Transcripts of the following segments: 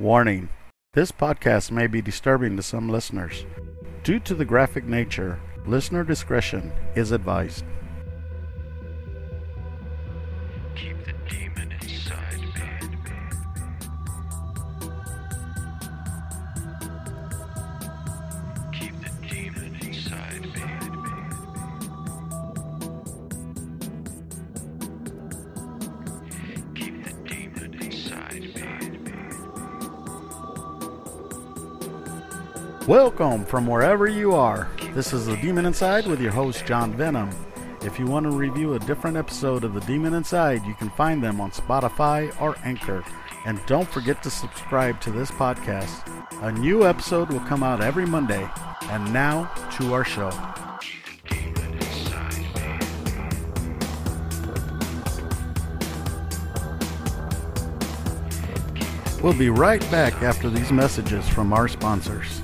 Warning this podcast may be disturbing to some listeners. Due to the graphic nature, listener discretion is advised. Welcome from wherever you are. This is The Demon Inside with your host, John Venom. If you want to review a different episode of The Demon Inside, you can find them on Spotify or Anchor. And don't forget to subscribe to this podcast. A new episode will come out every Monday. And now to our show. We'll be right back after these messages from our sponsors.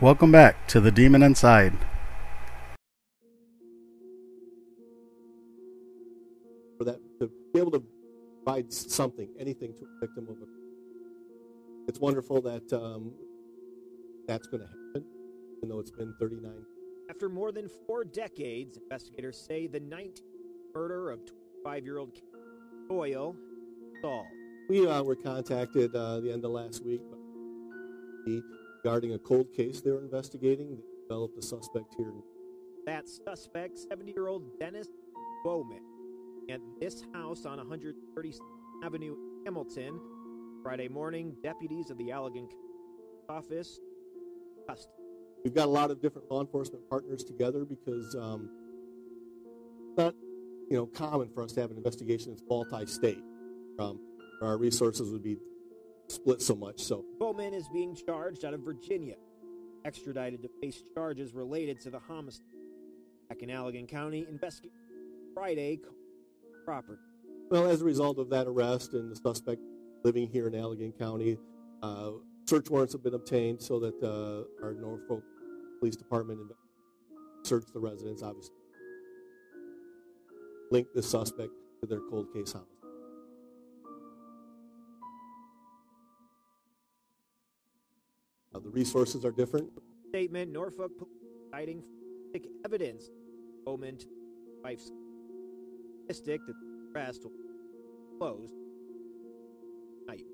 Welcome back to The Demon Inside. for that to be able to provide something, anything to a victim of a. It's wonderful that um, that's going to happen, even though it's been 39. After more than four decades, investigators say the 19th murder of 25 year old Doyle solved. We uh, were contacted uh, the end of last week by the- regarding a cold case they were investigating. They developed a suspect here. That suspect, 70 year old Dennis Bowman, at this house on 130th Avenue, Hamilton. Friday morning, deputies of the Allegan office custody. We've got a lot of different law enforcement partners together because um, it's not, you know, common for us to have an investigation that's multi-state. Um, our resources would be split so much. So Bowman is being charged out of Virginia, extradited to face charges related to the homicide. Back in Allegan County, investigators Friday property. Well, as a result of that arrest and the suspect living here in Allegan County, uh, search warrants have been obtained so that uh, our Norfolk Police Department searched the residence, obviously. Linked the suspect to their cold case homicide. The resources are different. statement, Norfolk police citing evidence. Bowman to wife's statistic that the arrest closed. Night.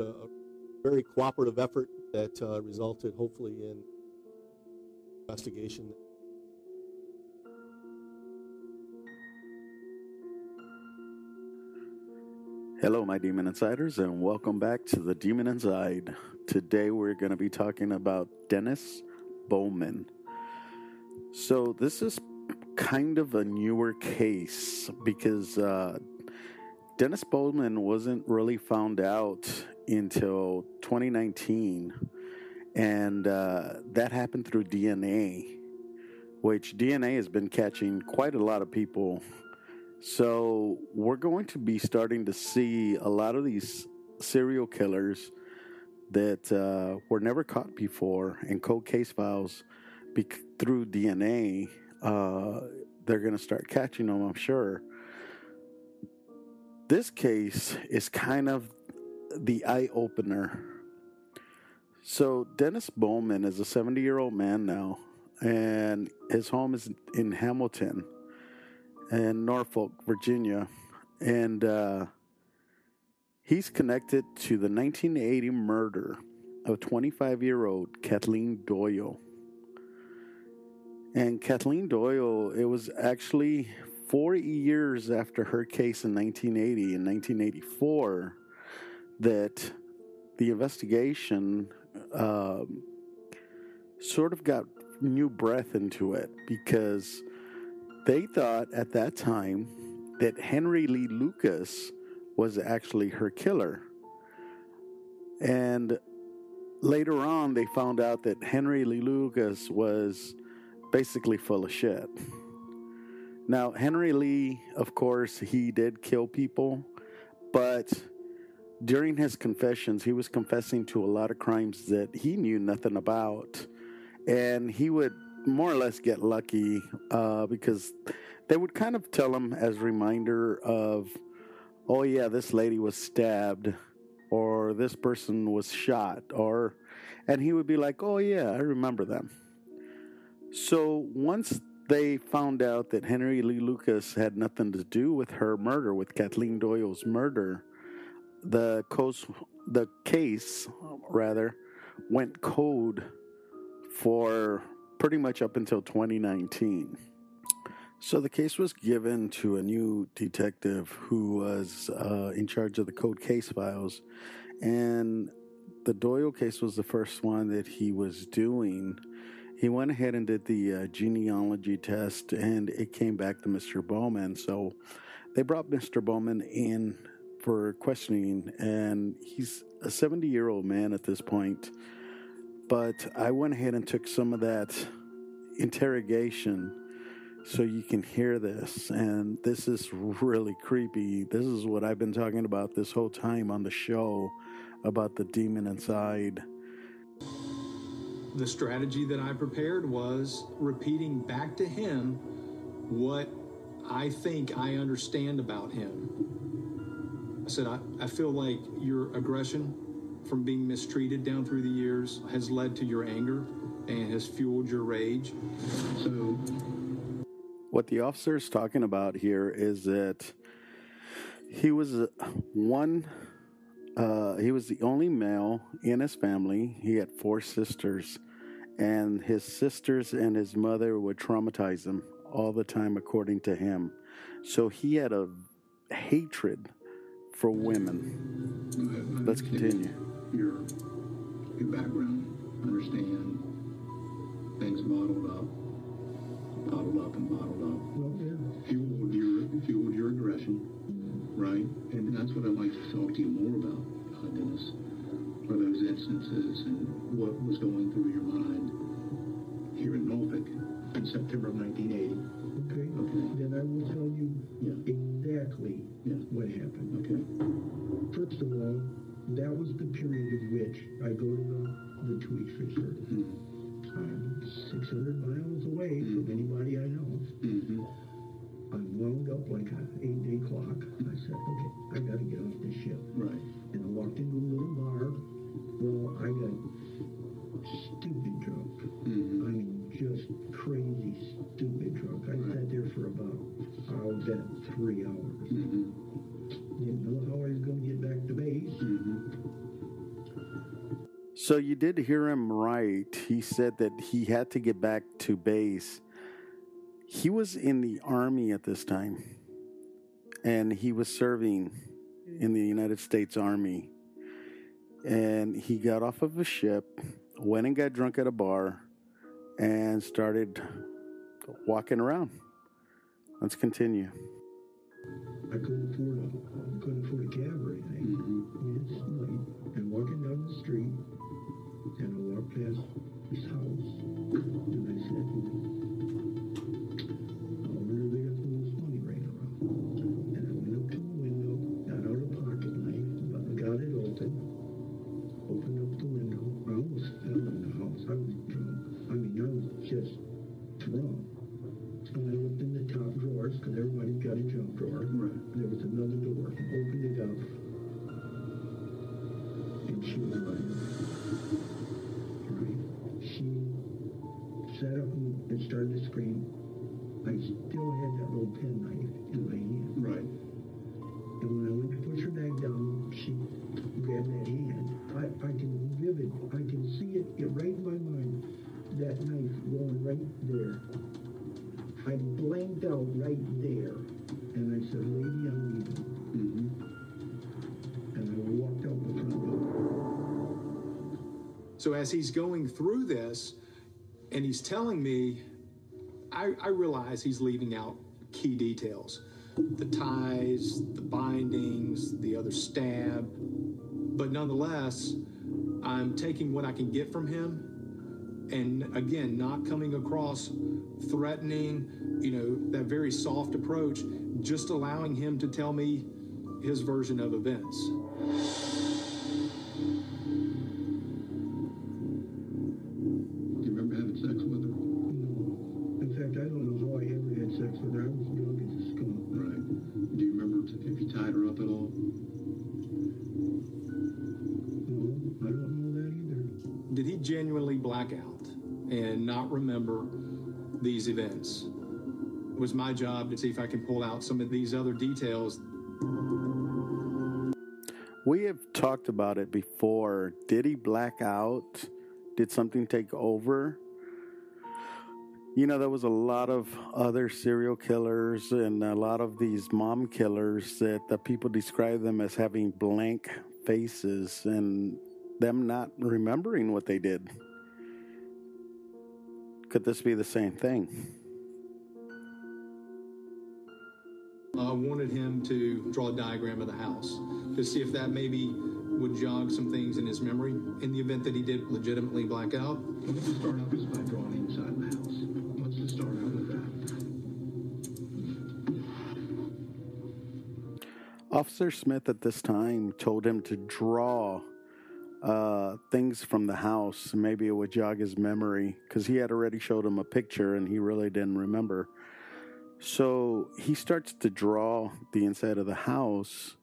A, a very cooperative effort that uh, resulted, hopefully, in investigation Hello, my Demon Insiders, and welcome back to the Demon Inside. Today we're going to be talking about Dennis Bowman. So, this is kind of a newer case because uh, Dennis Bowman wasn't really found out until 2019, and uh, that happened through DNA, which DNA has been catching quite a lot of people so we're going to be starting to see a lot of these serial killers that uh, were never caught before in cold case files bec- through DNA. Uh, they're going to start catching them, I'm sure. This case is kind of the eye opener. So Dennis Bowman is a 70 year old man now, and his home is in Hamilton in Norfolk, Virginia, and uh, he's connected to the 1980 murder of 25 year old Kathleen Doyle. And Kathleen Doyle, it was actually four years after her case in 1980, in 1984, that the investigation um, sort of got new breath into it because they thought at that time that Henry Lee Lucas was actually her killer. And later on, they found out that Henry Lee Lucas was basically full of shit. Now, Henry Lee, of course, he did kill people, but during his confessions, he was confessing to a lot of crimes that he knew nothing about. And he would more or less get lucky uh, because they would kind of tell him as reminder of, oh yeah, this lady was stabbed, or this person was shot, or, and he would be like, oh yeah, I remember them. So once they found out that Henry Lee Lucas had nothing to do with her murder, with Kathleen Doyle's murder, the case, the case rather went code for pretty much up until 2019. So the case was given to a new detective who was uh, in charge of the code case files, and the Doyle case was the first one that he was doing. He went ahead and did the uh, genealogy test, and it came back to Mr. Bowman. So they brought Mr. Bowman in for questioning, and he's a 70 year old man at this point. But I went ahead and took some of that interrogation so you can hear this. And this is really creepy. This is what I've been talking about this whole time on the show about the demon inside. The strategy that I prepared was repeating back to him what I think I understand about him. I said, I, I feel like your aggression from being mistreated down through the years has led to your anger and has fueled your rage. So, What the officer is talking about here is that he was one, uh, he was the only male in his family. He had four sisters, and his sisters and his mother would traumatize him all the time, according to him. So he had a hatred for women. Let's continue. Your, your background, understand things bottled up, bottled up and bottled up. Well, yeah. Fueled your, fueled your aggression, right? And that's what I'd like to talk to you more about, uh, Dennis. Are those instances and what was going through your mind here in Norfolk in September of 1980? The period of which I go to the, the Tweets Resort. Mm-hmm. I'm 600 miles away from anybody I know. Mm-hmm. I wound up like an eight-day clock. I said, okay, I got to get off this ship. Right. And I walked into a little bar. Well, I got stupid drunk. Mm-hmm. I mean, just crazy, stupid drunk. I sat there for about, I'll bet, three hours. Mm-hmm. So you did hear him right. He said that he had to get back to base. He was in the army at this time, and he was serving in the United States Army. And he got off of a ship, went and got drunk at a bar, and started walking around. Let's continue. Started to scream. I still had that little penknife in my hand. Right. And when I went to push her back down, she grabbed that hand. I, I can vivid, I can see it get right in my mind. That knife going right there. I blanked out right there. And I said, lady, I'm leaving. Mm-hmm. And I walked out the front door. So as he's going through this and he's telling me, I, I realize he's leaving out key details the ties, the bindings, the other stab. But nonetheless, I'm taking what I can get from him and again, not coming across threatening, you know, that very soft approach, just allowing him to tell me his version of events. Genuinely black out and not remember these events? It was my job to see if I can pull out some of these other details. We have talked about it before. Did he black out? Did something take over? You know, there was a lot of other serial killers and a lot of these mom killers that the people describe them as having blank faces and them not remembering what they did. Could this be the same thing? I wanted him to draw a diagram of the house to see if that maybe would jog some things in his memory in the event that he did legitimately black out. Let's start out just by drawing inside the house. Let's just start out with that. Officer Smith at this time told him to draw uh, things from the house. Maybe it would jog his memory because he had already showed him a picture and he really didn't remember. So he starts to draw the inside of the house,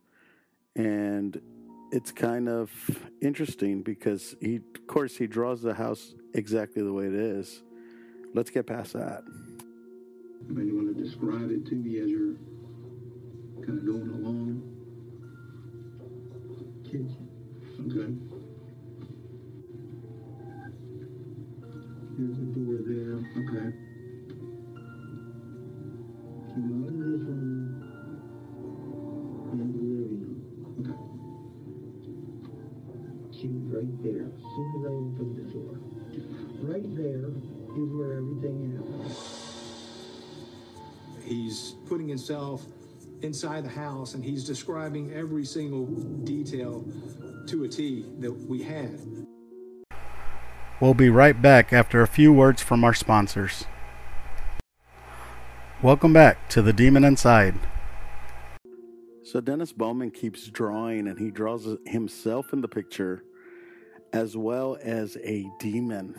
and it's kind of interesting because he, of course, he draws the house exactly the way it is. Let's get past that. I mean, you want to describe it to me as you're kind of going along? Kitchen. Okay. There's a door there. Okay. Came out of this room. And the living room. Okay. She was right there. As soon as I opened the door. Right there is where everything happened. He's putting himself inside the house and he's describing every single detail to a T that we had. We'll be right back after a few words from our sponsors. Welcome back to The Demon Inside. So, Dennis Bowman keeps drawing and he draws himself in the picture as well as a demon.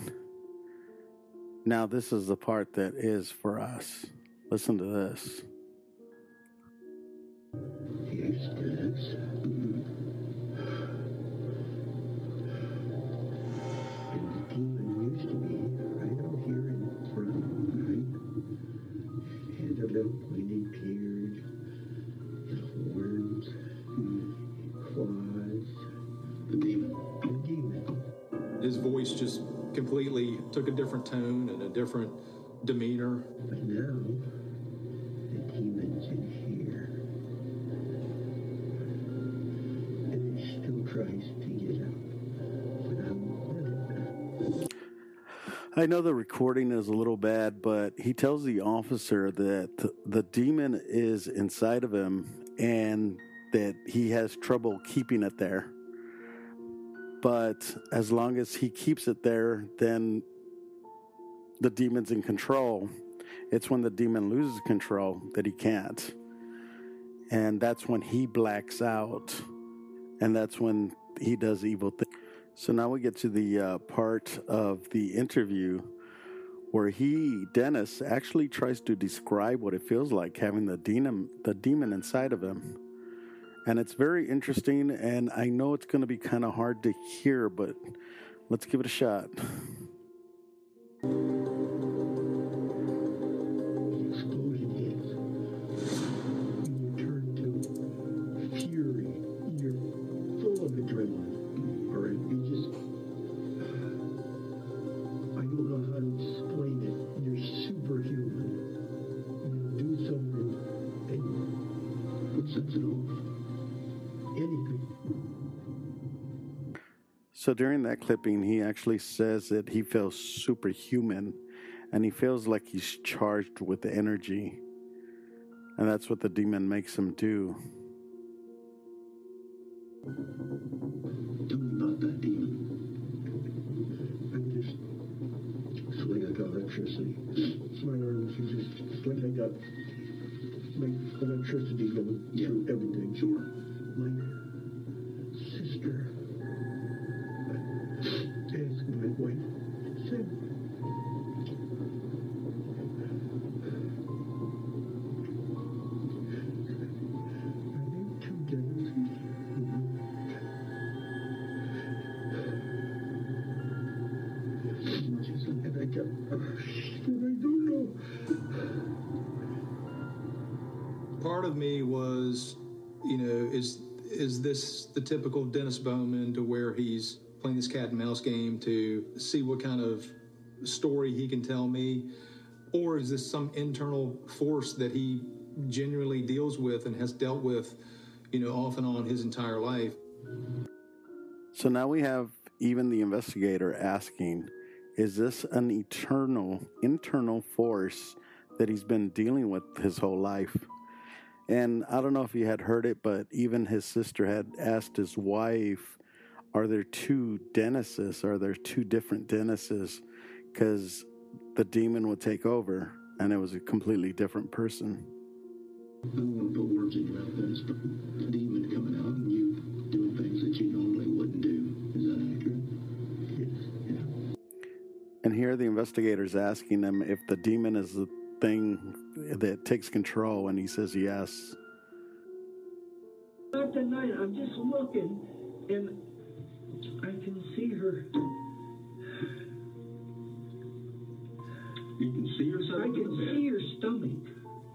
Now, this is the part that is for us. Listen to this. Completely took a different tone and a different demeanor. But now, the demon's in here. And it still tries to get out. But I won't let it. I know the recording is a little bad, but he tells the officer that the demon is inside of him and that he has trouble keeping it there. But as long as he keeps it there, then the demon's in control. It's when the demon loses control that he can't. And that's when he blacks out. And that's when he does evil things. So now we get to the uh, part of the interview where he, Dennis, actually tries to describe what it feels like having the demon, the demon inside of him. And it's very interesting, and I know it's going to be kind of hard to hear, but let's give it a shot. So during that clipping, he actually says that he feels superhuman and he feels like he's charged with energy. And that's what the demon makes him do. Typical Dennis Bowman to where he's playing this cat and mouse game to see what kind of story he can tell me, or is this some internal force that he genuinely deals with and has dealt with, you know, off and on his entire life? So now we have even the investigator asking, is this an eternal internal force that he's been dealing with his whole life? And I don't know if you had heard it, but even his sister had asked his wife, Are there two Dennises? Are there two different Dennises? Because the demon would take over and it was a completely different person. I don't want to put words in your mouth, Dennis, but the demon coming out and you doing things that you normally wouldn't do. Is that accurate? Yes, yeah. And here the investigator's asking them if the demon is the thing that takes control, and he says yes. Not tonight. I'm just looking, and I can see her. You can see yourself I can see her stomach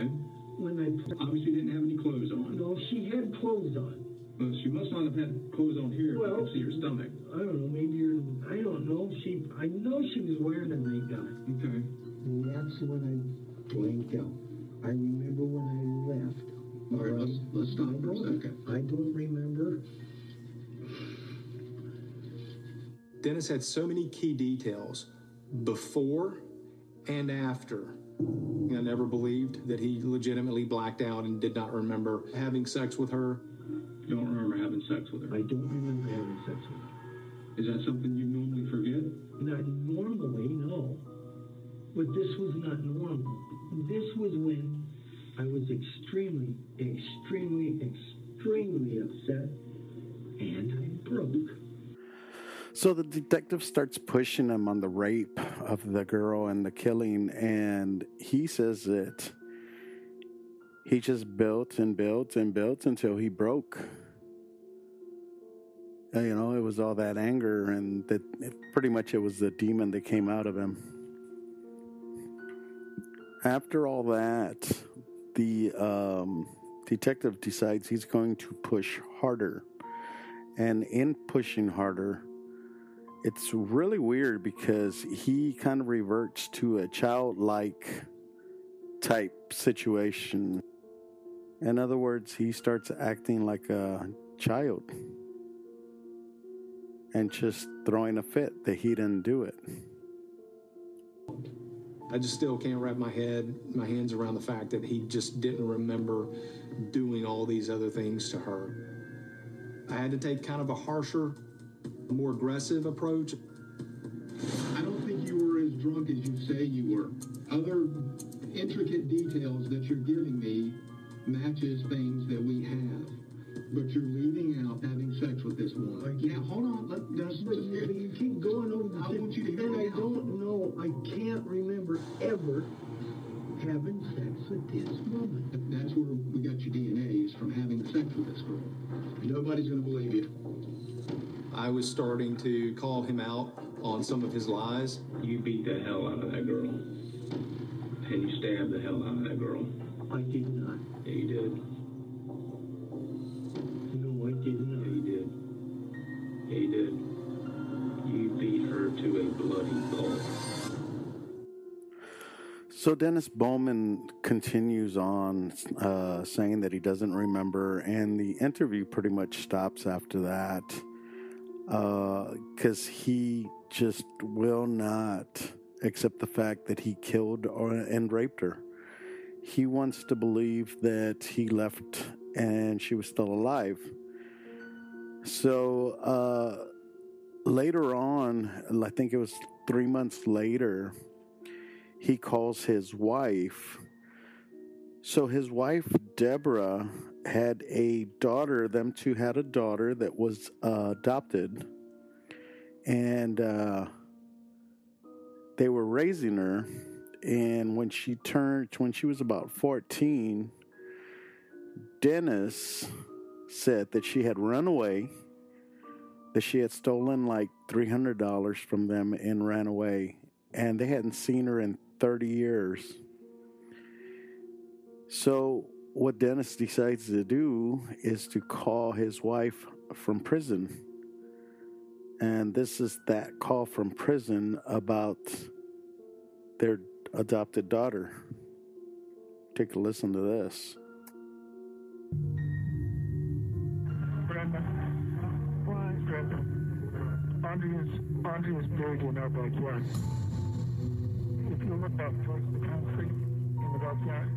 hmm? when I. Obviously, didn't have any clothes on. No, she had clothes on. Well, she must not have had clothes on here. Well- you can see her stomach. I don't know. Maybe you're. I don't know. She. I know she was wearing a nightgown. Okay. And that's when I blanked out. I remember when I left. All right, let's let's stop I for a don't, second. I don't remember. Dennis had so many key details before and after. I never believed that he legitimately blacked out and did not remember having sex with her. You don't remember having sex with her. I don't remember having sex with her. Is that something you normally forget? Not normally, no. But this was not normal. This was when I was extremely, extremely, extremely upset and I broke. So the detective starts pushing him on the rape of the girl and the killing, and he says that he just built and built and built until he broke. You know, it was all that anger, and that pretty much it was the demon that came out of him. After all that, the um, detective decides he's going to push harder. And in pushing harder, it's really weird because he kind of reverts to a childlike type situation. In other words, he starts acting like a child and just throwing a fit that he didn't do it. I just still can't wrap my head, my hands around the fact that he just didn't remember doing all these other things to her. I had to take kind of a harsher, more aggressive approach. I don't think you were as drunk as you say you were. Other intricate details that you're giving me matches things that we have. But you're leaving out having sex with this woman. Yeah, hold on. Let, let's But just you, you keep going over the I want you to hear and I out. don't know. I can't remember ever having sex with this woman. That's where we got your DNA is from having sex with this girl. Nobody's gonna believe you. I was starting to call him out on some of his lies. You beat the hell out of that girl. And you stabbed the hell out of that girl. I did not. Yeah, you did. Yeah, you beat her to a bloody pulp. So Dennis Bowman continues on uh, saying that he doesn't remember, and the interview pretty much stops after that because he just will not accept the fact that he killed or, and raped her. He wants to believe that he left and she was still alive. So uh, later on, I think it was three months later, he calls his wife. So his wife, Deborah, had a daughter. Them two had a daughter that was uh, adopted. And uh, they were raising her. And when she turned, when she was about 14, Dennis said that she had run away, that she had stolen like $300 from them and ran away. And they hadn't seen her in 30 years. So what Dennis decides to do is to call his wife from prison. And this is that call from prison about their adopted daughter. Take a listen to this. Andrea's, Andrea's buried in our backyard. If you look up towards the concrete in the backyard,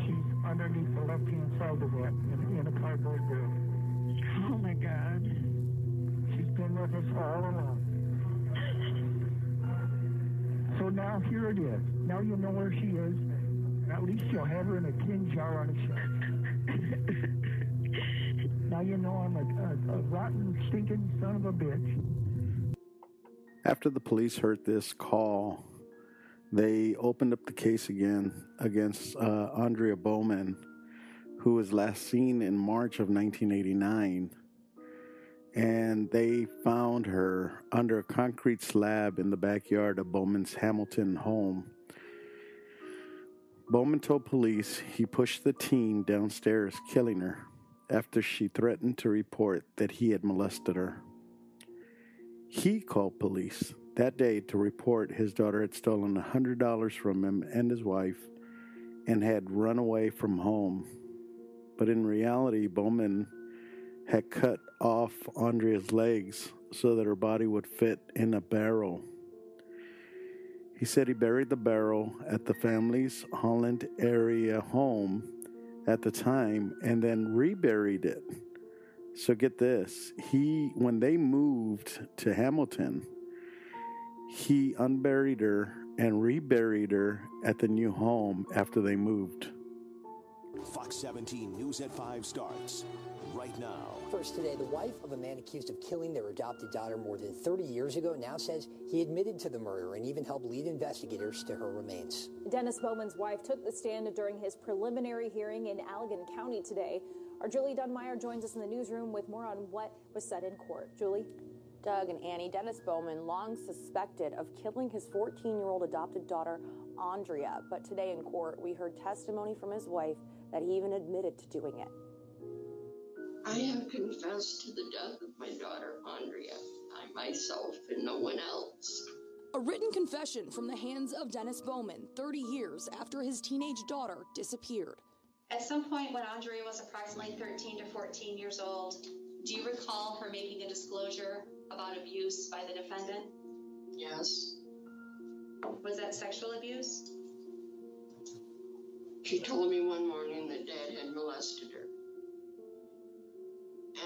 she's underneath the left-hand side of that in, in a cardboard bed. Oh my God. She's been with us all along. So now here it is. Now you know where she is. At least you'll have her in a tin jar on a shelf. now you know I'm a, a, a rotten, stinking son of a bitch. After the police heard this call, they opened up the case again against uh, Andrea Bowman, who was last seen in March of 1989. And they found her under a concrete slab in the backyard of Bowman's Hamilton home. Bowman told police he pushed the teen downstairs, killing her, after she threatened to report that he had molested her. He called police that day to report his daughter had stolen $100 from him and his wife and had run away from home. But in reality, Bowman had cut off Andrea's legs so that her body would fit in a barrel. He said he buried the barrel at the family's Holland area home at the time and then reburied it. So get this, he when they moved to Hamilton, he unburied her and reburied her at the new home after they moved. Fox 17 News at 5 starts right now. First today, the wife of a man accused of killing their adopted daughter more than 30 years ago now says he admitted to the murder and even helped lead investigators to her remains. Dennis Bowman's wife took the stand during his preliminary hearing in Allegan County today. Our Julie Dunmire joins us in the newsroom with more on what was said in court. Julie? Doug and Annie, Dennis Bowman, long suspected of killing his 14 year old adopted daughter, Andrea. But today in court, we heard testimony from his wife that he even admitted to doing it. I have confessed to the death of my daughter, Andrea. I myself and no one else. A written confession from the hands of Dennis Bowman 30 years after his teenage daughter disappeared. At some point when Andrea was approximately 13 to 14 years old, do you recall her making a disclosure about abuse by the defendant? Yes. Was that sexual abuse? She told me one morning that dad had molested her.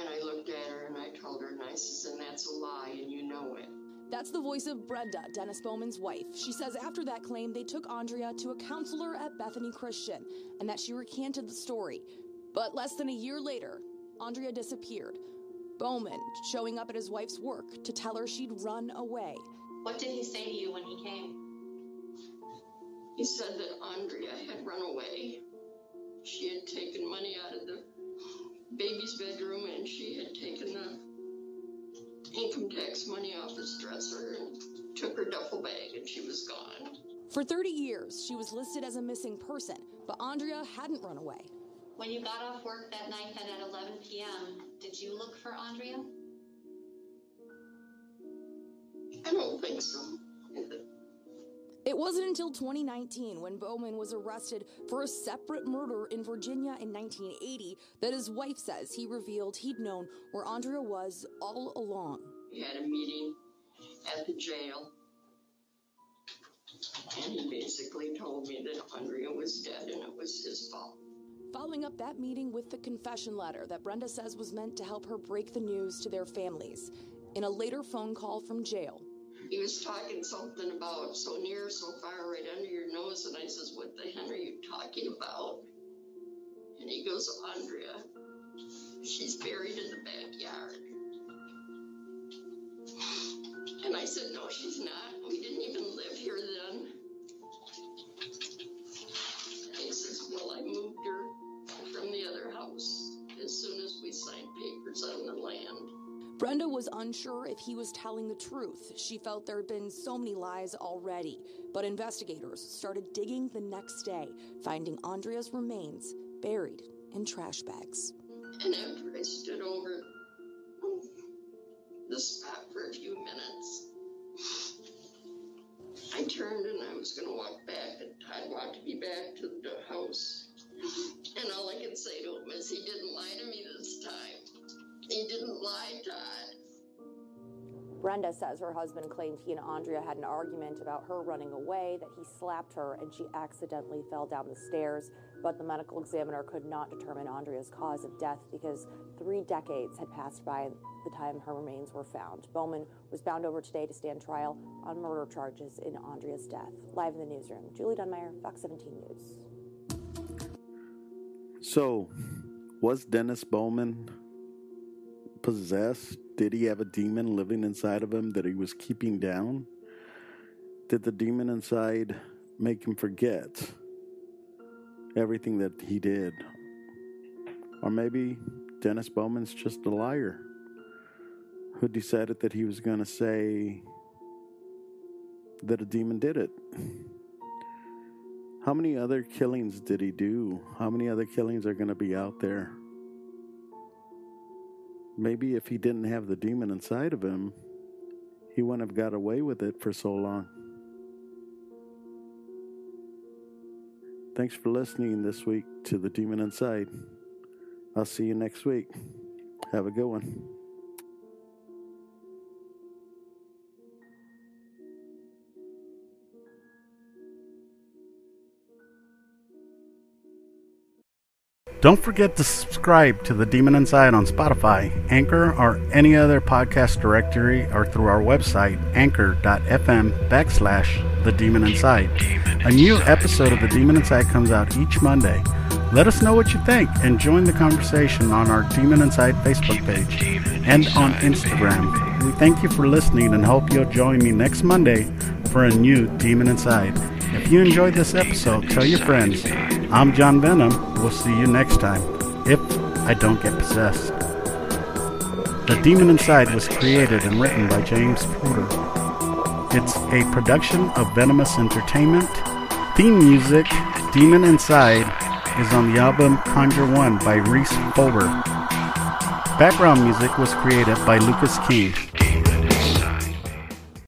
And I looked at her and I told her, and I says, and that's a lie, and you know it. That's the voice of Brenda, Dennis Bowman's wife. She says after that claim, they took Andrea to a counselor at Bethany Christian and that she recanted the story. But less than a year later, Andrea disappeared. Bowman showing up at his wife's work to tell her she'd run away. What did he say to you when he came? He said that Andrea had run away. She had taken money out of the baby's bedroom and she had taken the income tax money off his dresser and took her duffel bag and she was gone. For 30 years, she was listed as a missing person, but Andrea hadn't run away. When you got off work that night then at 11 p.m., did you look for Andrea? I don't think so. It wasn't until 2019 when Bowman was arrested for a separate murder in Virginia in 1980 that his wife says he revealed he'd known where Andrea was all along. We had a meeting at the jail, and he basically told me that Andrea was dead and it was his fault. Following up that meeting with the confession letter that Brenda says was meant to help her break the news to their families. In a later phone call from jail, he was talking something about so near, so far, right under your nose, and I says, "What the hell are you talking about?" And he goes, "Andrea, she's buried in the backyard." And I said, "No, she's not. We didn't even live here then." On the land." Brenda was unsure if he was telling the truth. She felt there had been so many lies already. But investigators started digging the next day, finding Andrea's remains buried in trash bags. And after I stood over the spot for a few minutes, I turned and I was going to walk back, and Todd walked me back to the house. And all I could say to him is, he didn't lie to me this time. He didn't lie, Todd. Brenda says her husband claimed he and Andrea had an argument about her running away, that he slapped her and she accidentally fell down the stairs. But the medical examiner could not determine Andrea's cause of death because three decades had passed by the time her remains were found. Bowman was bound over today to stand trial on murder charges in Andrea's death. Live in the newsroom, Julie Dunmire, Fox 17 News. So, was Dennis Bowman possessed? Did he have a demon living inside of him that he was keeping down? Did the demon inside make him forget everything that he did? Or maybe Dennis Bowman's just a liar who decided that he was going to say that a demon did it. How many other killings did he do? How many other killings are going to be out there? Maybe if he didn't have the demon inside of him, he wouldn't have got away with it for so long. Thanks for listening this week to The Demon Inside. I'll see you next week. Have a good one. Don't forget to subscribe to The Demon Inside on Spotify, Anchor, or any other podcast directory or through our website, anchor.fm backslash The Demon Inside. A new episode of The Demon Inside comes out each Monday. Let us know what you think and join the conversation on our Demon Inside Facebook page and on Instagram. We thank you for listening and hope you'll join me next Monday for a new Demon Inside. If you enjoyed this episode, tell your friends. I'm John Venom. We'll see you next time, if I don't get possessed. The Demon Inside was created and written by James Porter. It's a production of Venomous Entertainment. Theme music, Demon Inside, is on the album Conjure One by Rhys Fulber. Background music was created by Lucas King.